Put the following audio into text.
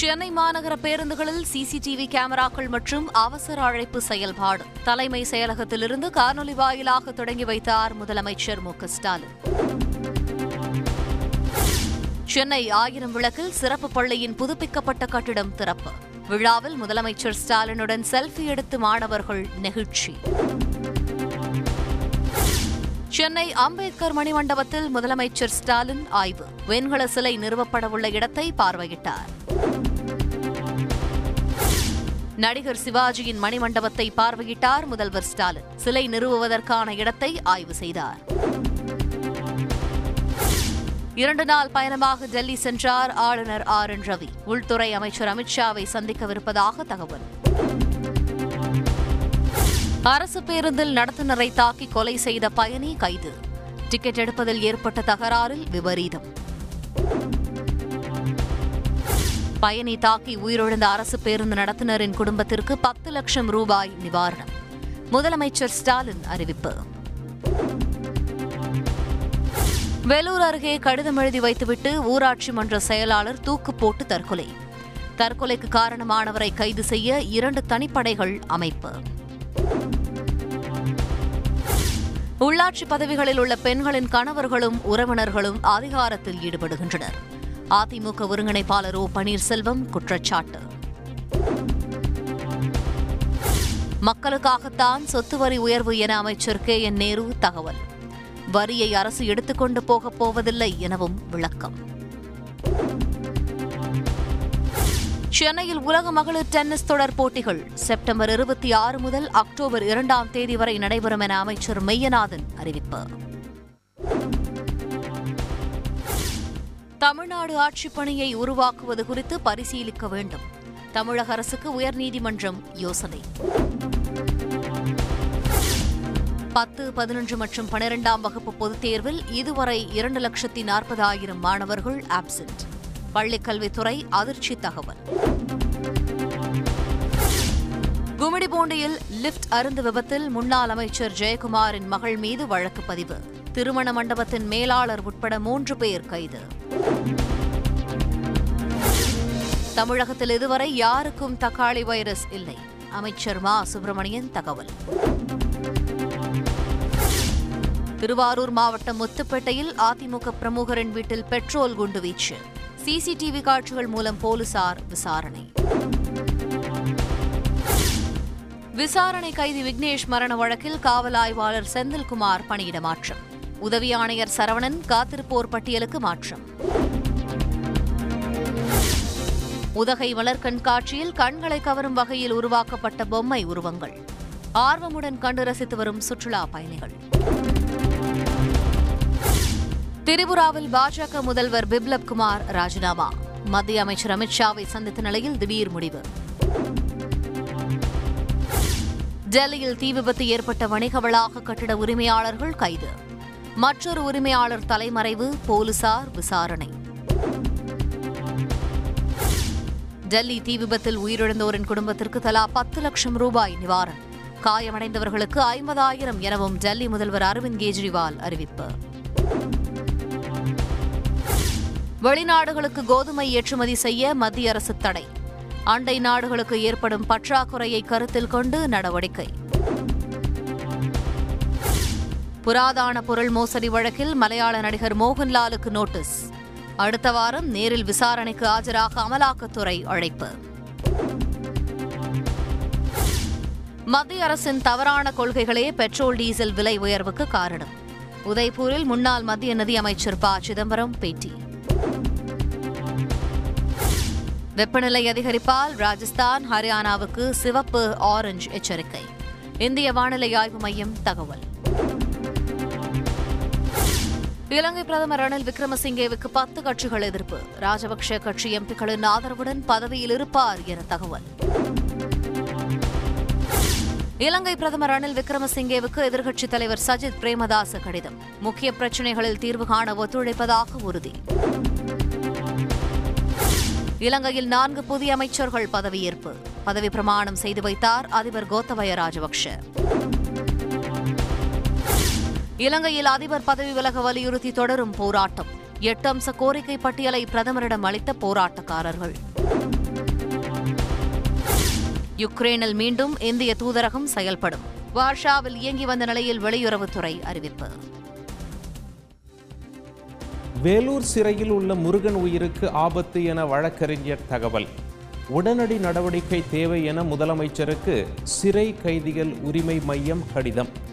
சென்னை மாநகர பேருந்துகளில் சிசிடிவி கேமராக்கள் மற்றும் அவசர அழைப்பு செயல்பாடு. தலைமை செயலகத்திலிருந்து காணொலி வாயிலாக தொடங்கி வைத்தார் முதலமைச்சர் மு க ஸ்டாலின். சென்னை ஆயிரம் விளக்கில் சிறப்பு பள்ளியின் புதுப்பிக்கப்பட்ட கட்டிடம் திறப்பு. விழாவில் முதலமைச்சர் ஸ்டாலினுடன் செல்ஃபி எடுத்து மாணவர்கள் நெகிழ்ச்சி. சென்னை அம்பேத்கர் மணிமண்டபத்தில் முதலமைச்சர் ஸ்டாலின் ஆய்வு. வெண்கல சிலை நிறுவப்படவுள்ள இடத்தை பார்வையிட்டார். நடிகர் சிவாஜியின் மணிமண்டபத்தை பார்வையிட்டார் முதல்வர் ஸ்டாலின். சிலை நிறுவுவதற்கான இடத்தை ஆய்வு செய்தார். இரண்டு நாள் பயணமாக டெல்லி சென்றார் ஆளுநர் ஆர் என் ரவி. உள்துறை அமைச்சர் அமித்ஷாவை சந்திக்கவிருப்பதாக தகவல். அரசு பேருந்தில் நடத்துனரை தாக்கி கொலை செய்த பயணி கைது. டிக்கெட் எடுப்பதில் ஏற்பட்ட தகராறில் விபரீதம். பயணி தாக்கி உயிரிழந்த அரசு பேருந்து நடத்துனரின் குடும்பத்திற்கு பத்து லட்சம் ரூபாய் நிவாரணம். முதலமைச்சர் ஸ்டாலின் அறிவிப்பு. வேலூர் அருகே கடிதம் எழுதி வைத்துவிட்டு ஊராட்சி மன்ற செயலாளர் தூக்கு போட்டு தற்கொலை. தற்கொலைக்கு காரணமானவரை கைது செய்ய இரண்டு தனிப்படைகள் அமைப்பு. உள்ளாட்சி பதவிகளில் உள்ள பெண்களின் கணவர்களும் உறவினர்களும் அதிகாரத்தில் ஈடுபடுகின்றனர். அதிமுக ஒருங்கிணைப்பாளர் ஓ பன்னீர்செல்வம் குற்றச்சாட்டு. மக்களுக்காகத்தான் சொத்து வரி உயர்வு என அமைச்சர் கே என் நேரு தகவல். வரியை அரசு எடுத்துக்கொண்டு போகப் போவதில்லை எனவும் விளக்கம். சென்னையில் உலக மகளிர் டென்னிஸ் தொடர் போட்டிகள் செப்டம்பர் இருபத்தி ஆறு முதல் அக்டோபர் இரண்டாம் தேதி வரை நடைபெறும் என அமைச்சர் மெய்யநாதன் அறிவிப்பு. தமிழ்நாடு ஆட்சிப் பணியை உருவாக்குவது குறித்து பரிசீலிக்க வேண்டும். தமிழக அரசுக்கு உயர்நீதிமன்றம் யோசனை. பத்து பதினொன்று மற்றும் பனிரெண்டாம் வகுப்பு பொதுத் தேர்வில் இதுவரை இரண்டு லட்சத்தி நாற்பதாயிரம் மாணவர்கள் ஆப்சென்ட். பள்ளிக்கல்வித்துறை அதிர்ச்சி தகவல். கும்மிடிபூண்டியில் லிப்ட் அருந்து விபத்தில் முன்னாள் அமைச்சர் ஜெயக்குமாரின் மகள் மீது வழக்கு பதிவு. திருமண மண்டபத்தின் மேலாளர் உட்பட மூன்று பேர் கைது. தமிழகத்தில் இதுவரை யாருக்கும் தக்காளி வைரஸ் இல்லை. அமைச்சர் மா. சுப்பிரமணியன் தகவல். திருவாரூர் மாவட்டம் முத்துப்பேட்டையில் அதிமுக பிரமுகரின் வீட்டில் பெட்ரோல் குண்டுவீச்சு சிசிடிவி காட்சிகள் மூலம் போலீசார் விசாரணை. விசாரணை கைதி விக்னேஷ் மரண வழக்கில் காவல் ஆய்வாளர் செந்தில்குமார் பணியிட மாற்றம். உதவி ஆணையர் சரவணன் காத்திருப்போர் பட்டியலுக்கு மாற்றம். உதகை மலர் கண்காட்சியில் கண்களை கவரும் வகையில் உருவாக்கப்பட்ட பொம்மை உருவங்கள். ஆர்வமுடன் கண்டு ரசித்து வரும் சுற்றுலா பயணிகள். திரிபுராவில் பாஜக முதல்வர் பிப்லப் குமார் ராஜினாமா. மத்திய அமைச்சர் அமித்ஷாவை சந்தித்த நிலையில் திடீர் முடிவு. டெல்லியில் தீ விபத்து ஏற்பட்ட வணிக வளாக கட்டிட உரிமையாளர்கள் கைது. மற்றொரு உரிமையாளர் தலைமறைவு போலீசார் விசாரணை. டெல்லி தீ விபத்தில் உயிரிழந்தோரின் குடும்பத்திற்கு தலா பத்து லட்சம் ரூபாய் நிவாரணம். காயமடைந்தவர்களுக்கு ஐம்பதாயிரம் எனவும் டெல்லி முதல்வர் அரவிந்த் கெஜ்ரிவால் அறிவிப்பு. வெளிநாடுகளுக்கு கோதுமை ஏற்றுமதி செய்ய மத்திய அரசு தடை. அண்டை நாடுகளுக்கு ஏற்படும் பற்றாக்குறையை கருத்தில் கொண்டு நடவடிக்கை. புராதான பொருள் மோசடி வழக்கில் மலையாள நடிகர் மோகன்லாலுக்கு நோட்டீஸ். அடுத்த வாரம் நேரில் விசாரணைக்கு ஆஜராக அமலாக்கத்துறை அழைப்பு. மத்திய அரசின் தவறான கொள்கைகளே பெட்ரோல் டீசல் விலை உயர்வுக்கு காரணம். உதய்பூரில் முன்னாள் மத்திய நிதி அமைச்சர் ப. சிதம்பரம் பேட்டி. வெப்பநிலை அதிகரிப்பால் ராஜஸ்தான் ஹரியானாவுக்கு சிவப்பு ஆரஞ்சு எச்சரிக்கை. இந்திய வானிலை ஆய்வு மையம் தகவல். இலங்கை பிரதமர் ரணில் விக்ரமசிங்கேவுக்கு பத்து கட்சிகள் எதிர்ப்பு. ராஜபக்ஷ கட்சி எம்பிக்களின் ஆதரவுடன் பதவியில் இருப்பார் என தகவல். இலங்கை பிரதமர் ரணில் விக்ரமசிங்கேவுக்கு எதிர்க்கட்சித் தலைவர் சஜித் பிரேமதாச கடிதம். முக்கிய பிரச்சினைகளில் தீர்வு காண ஒத்துழைப்பதாக உறுதி. இலங்கையில் நான்கு புதிய அமைச்சர்கள் பதவியேற்பு. பதவி பிரமாணம் செய்து வைத்தார் அதிபர் கோத்தபய ராஜபக்ஷ. இலங்கையில் அதிபர் பதவி விலக வலியுறுத்தி தொடரும் போராட்டம். எட்டு அம்ச கோரிக்கை பட்டியலை பிரதமரிடம் அளித்த போராட்டக்காரர்கள். யுக்ரைனில் மீண்டும் இந்திய தூதரகம் செயல்படும். வார்ஷாவில் இயங்கி வந்த நிலையில் வெளியுறவுத்துறை அறிவிப்பு. வேலூர் சிறையில் உள்ள முருகன் உயிருக்கு ஆபத்து என வழக்கறிஞர் தகவல். உடனடி நடவடிக்கை தேவை என முதலமைச்சருக்கு சிறை கைதிகள் உரிமை மையம் கடிதம்.